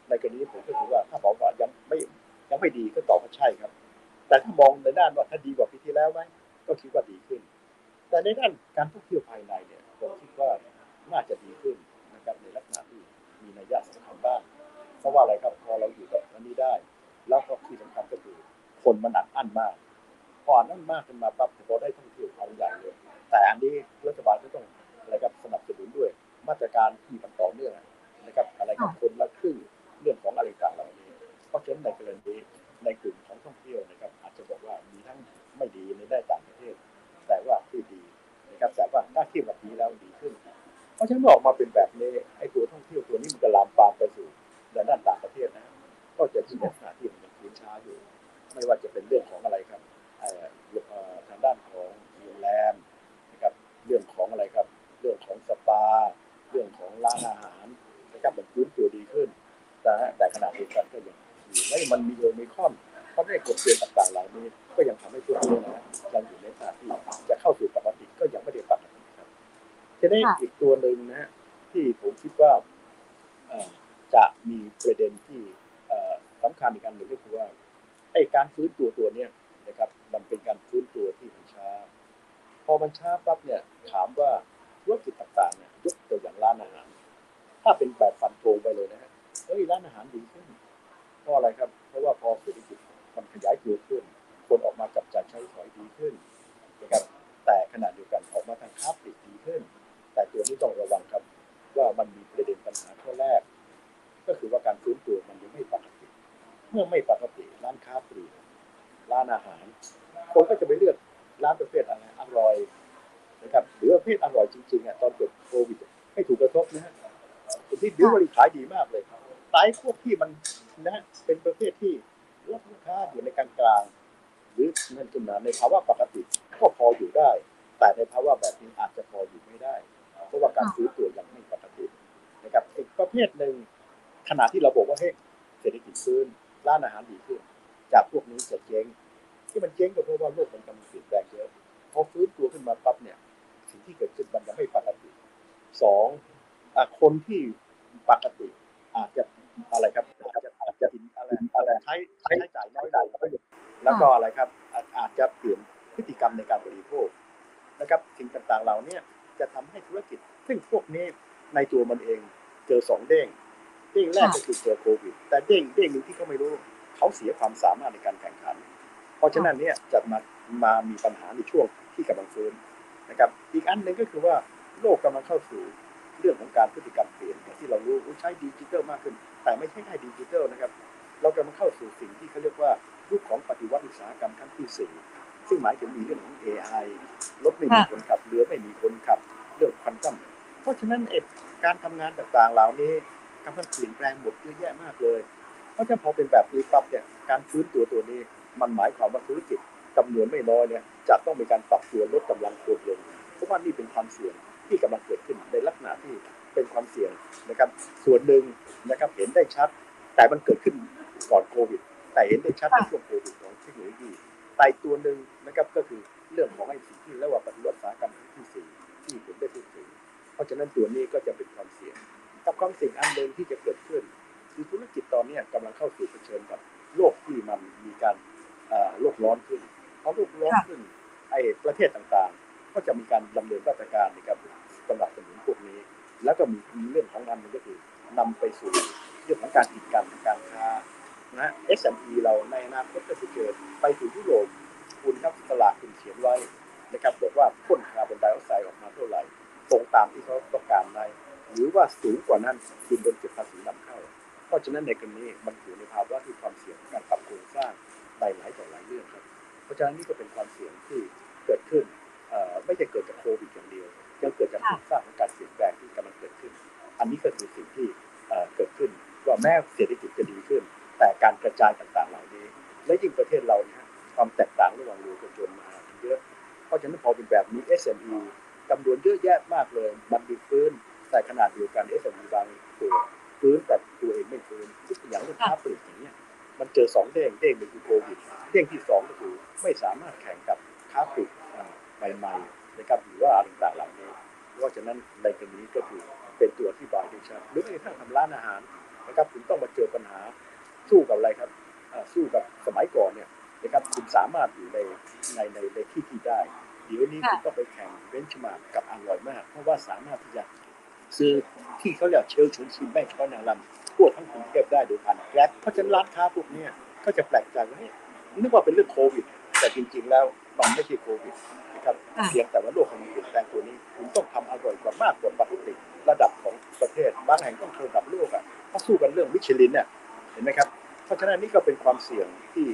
ในกรณีผมก็ถือว่าถ้าบอกว่ายังไม่ยังไม่ดีก็ตอบว่าใช่ครับ แต่ถ้ามองในด้านว่าถ้าดีกว่าปีที่แล้วไหมก็คิดว่าดีขึ้น แต่ในด้านการท่องเที่ยวภายในเนี่ยผมคิดว่าน่าจะดีขึ้นนะครับในลักษณะที่มีนัยยะสำคัญบ้างเพราะว่าอะไรครับพอเราอยู่กับอันนี้ได้ แล้วก็ที่สำคัญก็คือคนมันอัดอั้นมากพออัดอั้นมากขึ้นมาปั๊บพอได้ท่องเที่ยวเอาใหญ่เลยแต่อันนี้รัฐบาลก็ต้องอะไรครับสนับสนุนด้วยมาตรการที่มันต่อเนื่อง อะไรกับคนละครึ่งเรื่องของอะไรต่างๆเหล่านี้เพราะฉะนั้นในกรณีในกลุ่มของท่องเที่ยวนะครับ อาจจะบอกว่ามีทั้งไม่ดีในได้านต่างประเทศ แต่ว่าที่ดีนะครับแต่ว่าถ้าเทียบกับปีแล้วดีขึ้น เพราะฉะนั้นเมื่อออกมาเป็นแบบนี้ไอ้ตัวท่องเที่ยวตัวนี้มันก็ลามปามไปสู่ในด้านต่างประเทศนะ ก็จะมีลักษณะที่มันยังฟื้นช้าอยู่ ไม่ว่าจะเป็นเรื่องของอะไรครับเอ่อเอ่อทางด้านของโรงแรมนะครับเรื่องของอะไรครับ เรื่องของสปา เรื่องของร้านอาหาร นะครับมันฟื้นตัวดีขึ้นแต่แต่ขณะเดียวกันก็ยังมีและมันมีโอมิครอนเพราะในกฎเกณฑ์ต่างๆเหล่านี้ ก็ยังทำให้ตัวนี้นะยังอยู่ในสถานที่จะเข้าสู่ปกติก็ยังไม่ได้ปกติครับทีนี้ค่ะอีกตัวหนึ่งนะฮะที่ผมคิดว่าเอ่อจะมีประเด็นที่เอ่อสำคัญอีกอันหนึ่งก็คือว่าไอ้การฟื้นตัวตัวเนี้ยนะครับ มันเป็นการฟื้นตัวที่มันช้า พอมันช้าปั๊บเนี่ยถามว่าธุรกิจต่างๆเนี่ยยกตัวอย่างร้านอาหาร ถ้าเป็นแบบฟันโฟงไปเลยนะฮะเฮ้ยร้านอาหารดีขึ้นเพราะอะไรครับ เพราะว่าพอเศรษฐกิจมันขยายตัวขึ้น คนออกมาจับจ่ายใช้สอยดีขึ้นนะครับแต่ขณะเดียวกันออกมาทางค้าปลีกดีขึ้น แต่ตัวนี้ต้องระวังครับ ว่ามันมีประเด็นปัญหาข้อแรก ก็คือว่าการฟื้นตัวมันยังไม่ปกติ เมื่อไม่ปกติร้านค้าปลีกร้านอาหาร คนก็จะไปเลือกร้านประเภทอะไรอร่อยนะครับหรือประเภทอร่อยจริงๆอะตอนเกิดโควิดไม่ถูกกระทบนะฮะ ที่ดิวบริขายดีมากเลยแต่ไอ้พวกที่มันนะเป็นประเภทที่รับลูกค้าอยู่ในกลางๆหรือเงินจำนวนในภาวะปกติก็พออยู่ได้ แต่ในภาวะแบบนี้อาจจะพออยู่ไม่ได้เพราะว่าการซื้อตัวยังไม่ปกตินะครับอีกประเภทหนึ่งขณะที่เราบอกว่าเฮ้ยเศรษฐกิจฟื้นร้านอาหารดีขึ้น จากพวกนี้จะเจ๊งที่มันเจ๊งก็เพราะว่าโลกมันกำลังเปลี่ยนแปลงเยอะพอฟื้นตัวขึ้นมาปั๊บเนี่ยสิ่งที่เกิดขึ้นมันยังไม่ปกติสอง คนที่ปกติอาจจะอะไรครับอาจจะอาจจะกินอะไรอะไรใช้ใช้จ่ายน้อยลงแล้วก็อะไรครับอาจอาจจะเปลี่ยนพฤติกรรมในการบริโภคนะครับสิ่งต่างๆเหล่านี้จะทำให้ธุรกิจ ซึ่งพวกนี้ในตัวมันเองเจอสองเด้งเด้งแรกก็คือเจอโควิด แต่เด้งเด้งหนึ่งที่เขาไม่รู้ เขาเสียความสามารถในการแข่งขัน เพราะฉะนั้นเนี่ยจะมามามีปัญหาในช่วงที่กำลังฟื้นนะครับ อีกอันหนึ่งก็คือว่าโลกกำลังเข้าสู่เรื่องของการพฤติกรรมเปลี่ยนที่เรารู้ใช้ดิจิทัลมากขึ้น แต่ไม่ใช่แค่ดิจิทัลนะครับ เรากำลังเข้าสู่สิ่งที่เขาเรียกว่ายุคของปฏิวัติอุตสาหกรรมครั้งที่สี่ซึ่งหมายถึงมีเรื่องของ AI รถไม่มีคนขับเรือไม่มีคนขับเรื่องควอนตัมเพราะฉะนั้นเอกการทำงานต่างๆ เหล่านี้กำลังเปลี่ยนแปลงหมดเยอะแยะมากเลย เพราะฉะนั้นพอเป็นแบบนี้ปั๊บเนี่ยการฟื้นตัวตัวนี้มันหมายความว่าธุรกิจจำนวนไม่น้อยเนี่ยจะต้องมีการปรับตัวลดกำลังคนลงเพราะว่านี่เป็นความเสี่ยง ที่กำลังเกิดขึ้นในลักษณะที่เป็นความเสี่ยงนะครับ ส่วนหนึ่งนะครับเห็นได้ชัด แต่มันเกิดขึ้นก่อนโควิด แต่เห็นได้ชัดในช่วงโควิดของเทคโนโลยีแต่อีกตัวหนึ่งนะครับก็คือเรื่องของไอ้สิ่งที่เรียกว่าปฏิวัติอุตสาหกรรมที่สี่ที่ผมได้พูดถึง เพราะฉะนั้นตัวนี้ก็จะเป็นความเสี่ยงกับความเสี่ยงอันหนึ่งที่จะเกิดขึ้นคือธุรกิจตอนเนี้ยกำลังเข้าสู่เผชิญกับโลกที่มันมีการเอ่อโลกร้อน อน บางตัวฟื้นแต่ตัวเองไม่ฟื้นยกอย่างเรื่องค้าปลีกอย่างเงี้ยมันเจอสองเด้งเด้งหนึ่งคือโควิดเด้งที่สองก็คือไม่สามารถแข่งกับค้าปลีกใหม่ๆนะครับหรือว่าอะไรต่างๆเหล่านี้เพราะฉะนั้นในกรณีก็คือเป็นตัวที่บายได้ชัดหรือแม้กระทั่งทำร้านอาหารนะครับคุณต้องมาเจอปัญหาสู้กับอะไรครับสู้กับสมัยก่อนเนี่ยนะครับคุณสามารถอยู่ในในในในที่ที่ได้เดี๋ยวนี้คุณต้องไปแข่งเบนช์มาร์กกับอร่อยมาก เพราะว่าสามารถที่จะ ซื้อที่เขาเรียกเชลชวนชิมแม่งเฉพาะนางลำทั่วทั้งกรุงเทพได้โดยผ่านแกร็บเพราะฉะนั้นร้านค้าพวกเนี้ยก็จะแปลกใจว่าเฮ้ยนึกว่าเป็นเรื่องโควิด แต่จริง ๆ แล้วมันไม่ใช่โควิดนะครับเพียงแต่ว่าโลกกำลังเปลี่ยนแปลงตัวนี้คุณต้องทำอร่อยกว่ามากกว่าปกติระดับของประเทศบางแห่งต้องระดับโลกอะเขาสู้กันเรื่องมิชลินเนี่ยเห็นไหมครับเพราะฉะนั้นนี่ก็เป็นความเสี่ยงที่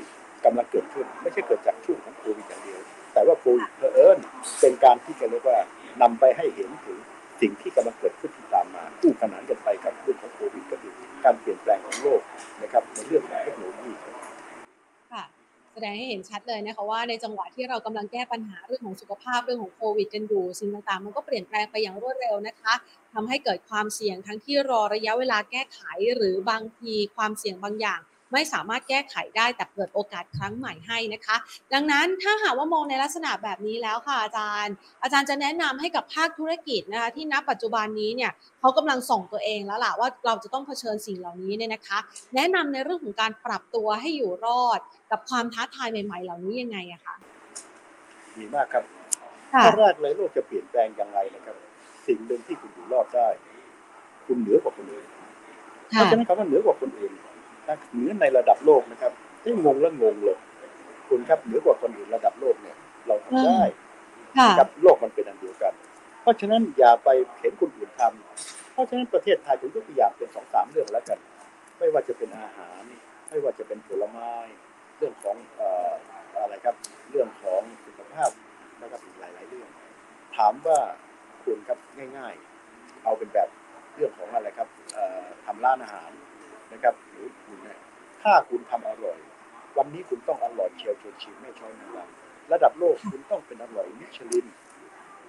กำลังเกิดขึ้น ไม่ใช่เกิดจากช่วงของโควิดอย่างเดียว แต่ว่าโควิดเผอิญเป็นการที่จะเรียกว่านำไปให้เห็นถึง สิ่งที่กำลังเกิดขึ้นที่ตามมาคู่ขนานกันไปกับเรื่องของโควิดก็คือการเปลี่ยนแปลงของโลกนะครับในเรื่องของเทคโนโลยีค่ะแสดงให้เห็นชัดเลยนะคะว่าในจังหวะที่เรากำลังแก้ปัญหาเรื่องของสุขภาพเรื่องของโควิดกันอยู่สิ่งต่างๆ มันก็เปลี่ยนแปลงไปอย่างรวดเร็วนะคะทำให้เกิดความเสี่ยงทั้งที่รอระยะเวลาแก้ไขหรือบางทีความเสี่ยงบางอย่าง ไม่สามารถแก้ไขได้แต่เปิดโอกาสครั้งใหม่ให้นะคะ ดังนั้นถ้าหากว่ามองในลักษณะแบบนี้แล้วค่ะอาจารย์ อาจารย์จะแนะนำให้กับภาคธุรกิจนะคะที่ณปัจจุบันนี้เนี่ยเขากำลังส่งตัวเองแล้วล่ะว่าเราจะต้องเผชิญสิ่งเหล่านี้เนี่ยนะคะ แนะนำในเรื่องของการปรับตัวให้อยู่รอด กับความท้าทายใหม่ ๆ เหล่านี้ยังไงอะคะดีมากครับค่ะข้อแรกเลยโลกจะเปลี่ยนแปลงอย่างไรนะครับ สิ่งหนึ่งที่คุณอยู่รอดได้ คุณเหนือกว่าคนอื่นเพราะฉะนั้นคำว่าเหนือกว่าคนอื่น นะเหนือในระดับโลกนะครับที่งงและงงเลย คุณครับเหนือกว่าคนอื่นระดับโลกเนี่ย เราทำได้ค่ะกับโลกมันเป็นอันเดียวกัน เพราะฉะนั้นอย่าไปเห็นคนอื่นทำเพราะฉะนั้นประเทศไทยผมยกตัวอย่างเป็นสองสามเรื่องแล้วกัน ไม่ว่าจะเป็นอาหาร ไม่ว่าจะเป็นผลไม้ เรื่องของเอ่ออะไรครับ เรื่องของสุขภาพนะครับอีกหลาย ๆ เรื่อง ถามว่าคุณครับง่าย ๆ เอาเป็นแบบเรื่องของอะไรครับเอ่อทำร้านอาหาร นะครับหรือคุณเนี่ยถ้าคุณทำอร่อย วันนี้คุณต้องอร่อยเชียวชวนชิมไม่ช้อยนางรำระดับโลกคุณต้องเป็นอร่อยมิชลิน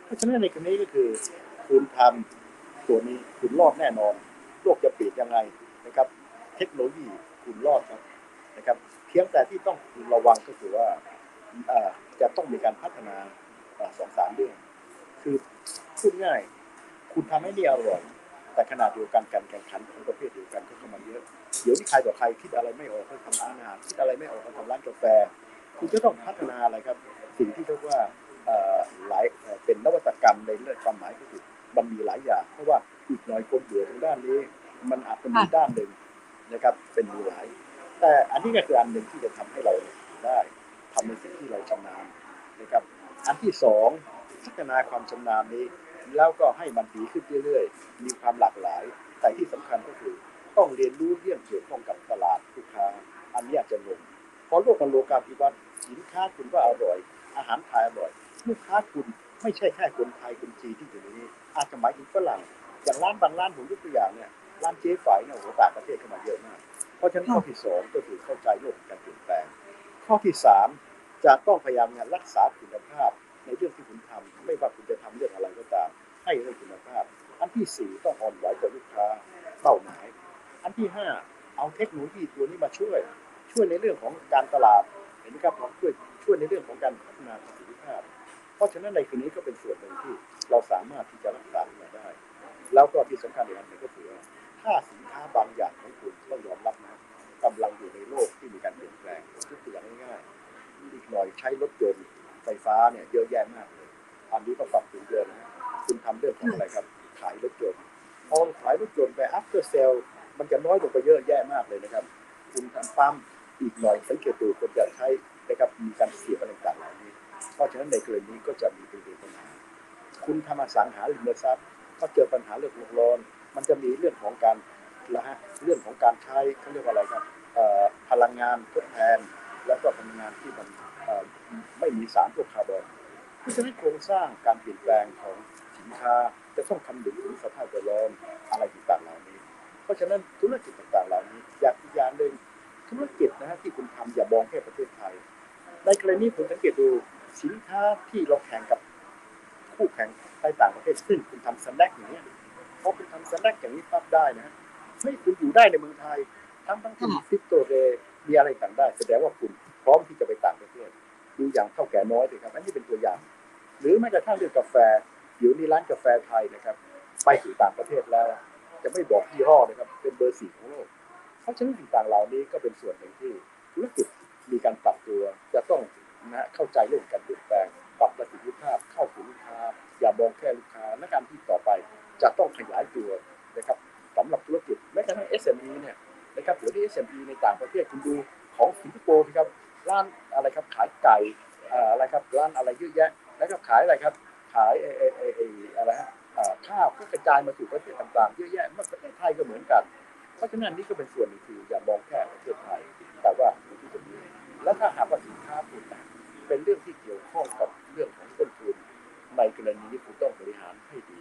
เพราะฉะนั้นในกรณีก็คือ คุณทำตัวนี้คุณรอดแน่นอน โลกจะเปลี่ยนยังไงนะครับ เทคโนโลยีคุณรอดครับนะครับเพียงแต่ที่ต้องระวังก็คือว่าจะต้องมีการพัฒนาสองสามเรื่อง คือพูดง่าย คุณทำให้นี่อร่อย แต่ขนาดเดียวกันการแข่งขันของประเภทเดียวกันก็เข้ามาเยอะเดี๋ยวนี้ใครต่อใครคิดอะไรไม่ออกก็ทำร้านอาหารคิดอะไรไม่ออกก็ทำร้านกาแฟคุณจะต้องพัฒนาอะไรครับ สิ่งที่เรียกว่าเอ่อหลายเป็นนวัตกรรมในเรื่องความหมายก็คือมันมีหลายอย่าง เพราะว่าอีกหน่อยคนเบื่อทางด้านนี้ มันอาจจะมีด้านหนึ่งนะครับเป็นมีหลาย แต่อันนี้ก็คืออันหนึ่งที่จะทำให้เราได้ทำในสิ่งที่เราชำนาญนะครับ อันที่สองพัฒนาความชำนาญนี้ แล้วก็ให้มันดีขึ้นเรื่อยๆ มีความหลากหลาย แต่ที่สำคัญก็คือ ต้องเรียนรู้เรื่องเกี่ยวข้องกับตลาดลูกค้า อันนี้อาจจะงงเพราะโลกมันโลกาภิวัตน์สินค้าคุณว่าอร่อย อาหารไทยอร่อย ลูกค้าคุณไม่ใช่แค่คนไทยคนจีนที่อยู่ในนี้ อาจจะหมายถึงฝรั่งอย่างร้านบางร้านผมยกตัวอย่างเนี่ยร้านเจ๊ไฝเนี่ยโอ้โหต่างประเทศเข้ามาเยอะมาก เพราะฉะนั้นข้อที่สองก็คือเข้าใจโลกแห่งการเปลี่ยนแปลง ข้อที่สามจะต้องพยายามงานรักษาคุณภาพ ในเรื่องที่คุณทำไม่ว่าคุณจะทำเรื่องอะไรก็ตาม ให้ได้คุณภาพ อันที่สี่ต้องอ่อนไหวต่อลูกค้าเป้าหมาย อันที่ห้าเอาเทคโนโลยีตัวนี้มาช่วย ช่วยในเรื่องของการตลาดเห็นไหมครับช่วยช่วยในเรื่องของการพัฒนาประสิทธิภาพ เพราะฉะนั้นในคืนนี้ก็เป็นส่วนหนึ่งที่เราสามารถที่จะรักษามาได้ แล้วก็ที่สำคัญอีกอันหนึ่งก็คือว่าถ้าสินค้าบางอย่างของคุณต้องยอมรับนะกำลังอยู่ในโลกที่มีการเปลี่ยนแปลงยกตัวอย่างง่ายๆอีกหน่อยใช้รถยนต์ ไฟฟ้าเนี่ยเยอะแยะมากเลยอันนี้ต้องปรับปรุงเยอะนะคุณทำเรื่องของอะไรครับ ขายรถยนต์พอขายรถยนต์ไป after sale มันจะน้อยลงไปเยอะแยะมากเลยนะครับ คุณทำปั๊มอีกหน่อยสังเกตดูคนจะใช้นะครับมีการเสียอะไรต่างๆเหล่านี้ เพราะฉะนั้นในกรณีนี้ก็จะมีเป็นปัญหา คุณทำอสังหาริมทรัพย์ก็เจอปัญหาเรื่องโลกร้อน มันจะมีเรื่องของการนะฮะเรื่องของการใช้เขาเรียกว่าอะไรครับพลังงานทดแทน แล้วก็พลังงานที่มัน ไม่มีสารพวกคาร์บอนเพราะฉะนั้นโครงสร้างการเปลี่ยนแปลงของสินค้าจะต้องคำนึงถึงสภาพแวดล้อมอะไรต่างๆเหล่านี้ เพราะฉะนั้นธุรกิจต่างๆเหล่านี้อยากอีกอย่างหนึ่งธุรกิจนะฮะที่คุณทำอย่ามองแค่ประเทศไทย ในกรณีคุณสังเกตดูสินค้าที่เราแข่งกับคู่แข่งในต่างประเทศซึ่งคุณทำสแน็คอย่างเงี้ยพอคุณทำสแน็คอย่างนี้ปั๊บได้นะเฮ้ยคุณอยู่ได้ในเมืองไทยทั้งทั้งที่ฟิตโตเรมีอะไรต่างได้ แสดงว่าคุณ พร้อมที่จะไปต่างประเทศดูอย่างเท่าแก่น้อยเลยครับอันนี้เป็นตัวอย่าง หรือแม้กระทั่งเรื่องกาแฟเดี๋ยวนี้ร้านกาแฟไทยนะครับ ไปถึงต่างประเทศแล้ว จะไม่บอกยี่ห้อนะครับ เป็นเบอร์สี่ของโลกเพราะฉะนั้นต่างเหล่านี้ก็เป็นส่วนหนึ่งที่ธุรกิจมีการปรับตัวจะต้องนะฮะเข้าใจเรื่องการเปลี่ยนแปลงปรับประสิทธิภาพเข้าสู่ลูกค้า อย่ามองแค่ลูกค้าและการที่ต่อไป จะต้องขยายตัวนะครับสำหรับธุรกิจแม้กระทั่ง SME เนี่ย นะครับเดี๋ยวนี้ SME ในต่างประเทศคุณดูของสิงคโปร์สิครับร้านอะไรครับขายไก่อะไรครับร้านอะไรเยอะแยะแล้วก็ขายอะไรครับขายไอ้ไอ้ไอ้ไอ้อะไรฮะข้าวก็กระจายมาสู่ประเทศต่างๆเยอะแยะเมื่อประเทศไทยก็เหมือนกัน เพราะฉะนั้นนี่ก็เป็นส่วนหนึ่งคืออย่ามองแค่ประเทศไทย แต่ว่าอยู่ที่ตรงนี้และถ้าหากว่าสินค้าคุณเป็นเรื่องที่เกี่ยวข้องกับเรื่องของต้นทุนในกรณีนี้คุณต้องบริหารให้ดี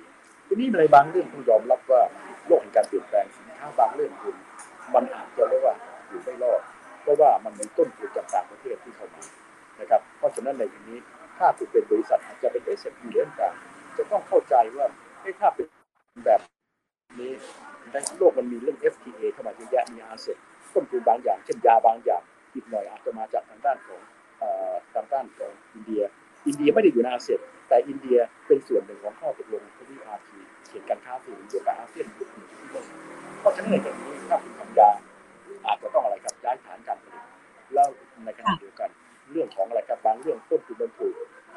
ทีนี้ในบางเรื่องต้องยอมรับว่าโลกแห่งการเปลี่ยนแปลงสินค้าบางเรื่องคุณ มันอาจจะเรียกว่าอยู่ไม่รอดเพราะว่ามันมีต้นทุนจากต่างประเทศที่เข้ามานะครับ เพราะฉะนั้นในที่นี้ถ้าคุณเป็นบริษัทอาจจะเป็น SME เรื่องต่างจะต้องเข้าใจว่าเอ้ถ้าเป็นแบบนี้ในโลกมันมีเรื่อง FTA เข้ามาเยอะแยะมีอาเซียนต้นทุนบางอย่าง เช่นยาบางอย่างอีกหน่อยอาจจะมาจากทางด้านของทางด้านของอินเดีย อินเดียไม่ได้อยู่ในอาเซียนแต่อินเดียเป็นส่วนหนึ่งของข้อตกลงที่อาทีเขียนการค้าสื่อเดียวกับอาเซียนเพราะฉะนั้นในอย่างนี้ถ้าคุณ ยาอาจจะต้องอะไรครับย้ายฐานการผลิตแล้วในขณะเดียวกัน เรื่องของอะไรครับบางเรื่องต้นทุนมันถูก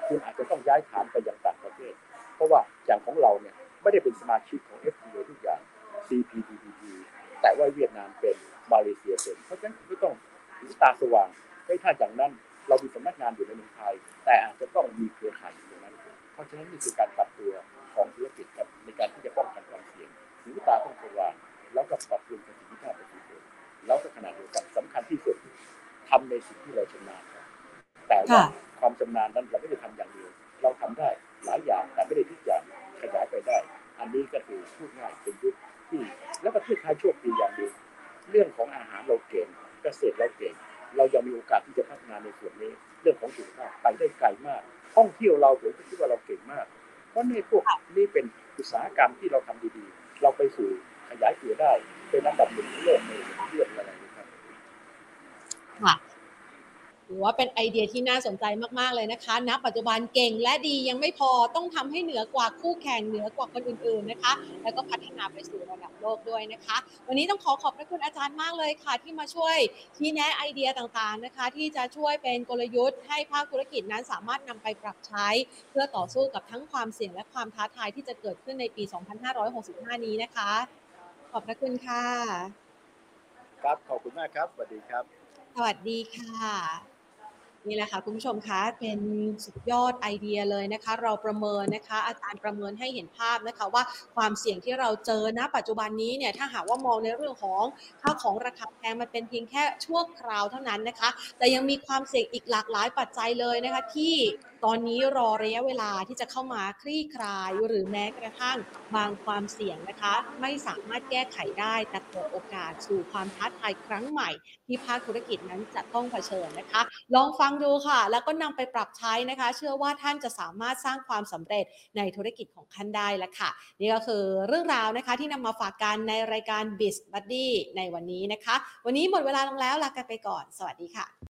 คุณอาจจะต้องย้ายฐานไปยังต่างประเทศ เพราะว่าอย่างของเราเนี่ยไม่ได้เป็นสมาชิกของ FTA ทุกอย่าง CPTPP แต่ว่าเวียดนามเป็นมาเลเซียเป็นเพราะฉะนั้นคุณก็ต้องตาสว่าง เป็นไอเดียที่น่าสนใจมากๆเลยนะคะ ณ ปัจจุบันเก่งและดียังไม่พอต้องทำให้เหนือกว่าคู่แข่งเหนือกว่าคนอื่นๆนะคะ แล้วก็พัฒนาไปสู่ระดับโลกด้วยนะคะ วันนี้ต้องขอขอบพระคุณอาจารย์มากเลยค่ะ ที่มาช่วยชี้แนะไอเดียต่างๆนะคะ ที่จะช่วยเป็นกลยุทธ์ให้ภาคธุรกิจนั้นสามารถนำไปปรับใช้ เพื่อต่อสู้กับทั้งความเสี่ยงและความท้าทายที่จะเกิดขึ้นในปี 2565 นี้นะคะ ขอบพระคุณค่ะ ครับขอบคุณมากครับสวัสดีครับ สวัสดีค่ะ นี่แหละค่ะคุณผู้ชมคะเป็นสุดยอดไอเดียเลยนะคะ เราประเมินนะคะ อาจารย์ประเมินให้เห็นภาพนะคะว่าความเสี่ยงที่เราเจอณปัจจุบันนี้เนี่ยถ้าหากว่ามองในเรื่องของค่าของราคาแพงมันเป็นเพียงแค่ชั่วคราวเท่านั้นนะคะ แต่ยังมีความเสี่ยงอีกหลากหลายปัจจัยเลยนะคะ ที่ตอนนี้รอระยะเวลาที่จะเข้ามาคลี่คลาย หรือแม้กระทั่งบางความเสี่ยงนะคะ ไม่สามารถแก้ไขได้แต่เปิดโอกาสสู่ความท้าทายครั้งใหม่ที่ภาคธุรกิจนั้นจะต้องเผชิญนะคะ ลองฟังดูค่ะ แล้วก็นำไปปรับใช้นะคะ เชื่อว่าท่านจะสามารถสร้างความสำเร็จในธุรกิจของท่านได้แล้วค่ะ นี่ก็คือเรื่องราวนะคะที่นำมาฝากกันในรายการ Biz Buddy ในวันนี้นะคะ วันนี้หมดเวลาลงแล้วลากันไปก่อน สวัสดีค่ะ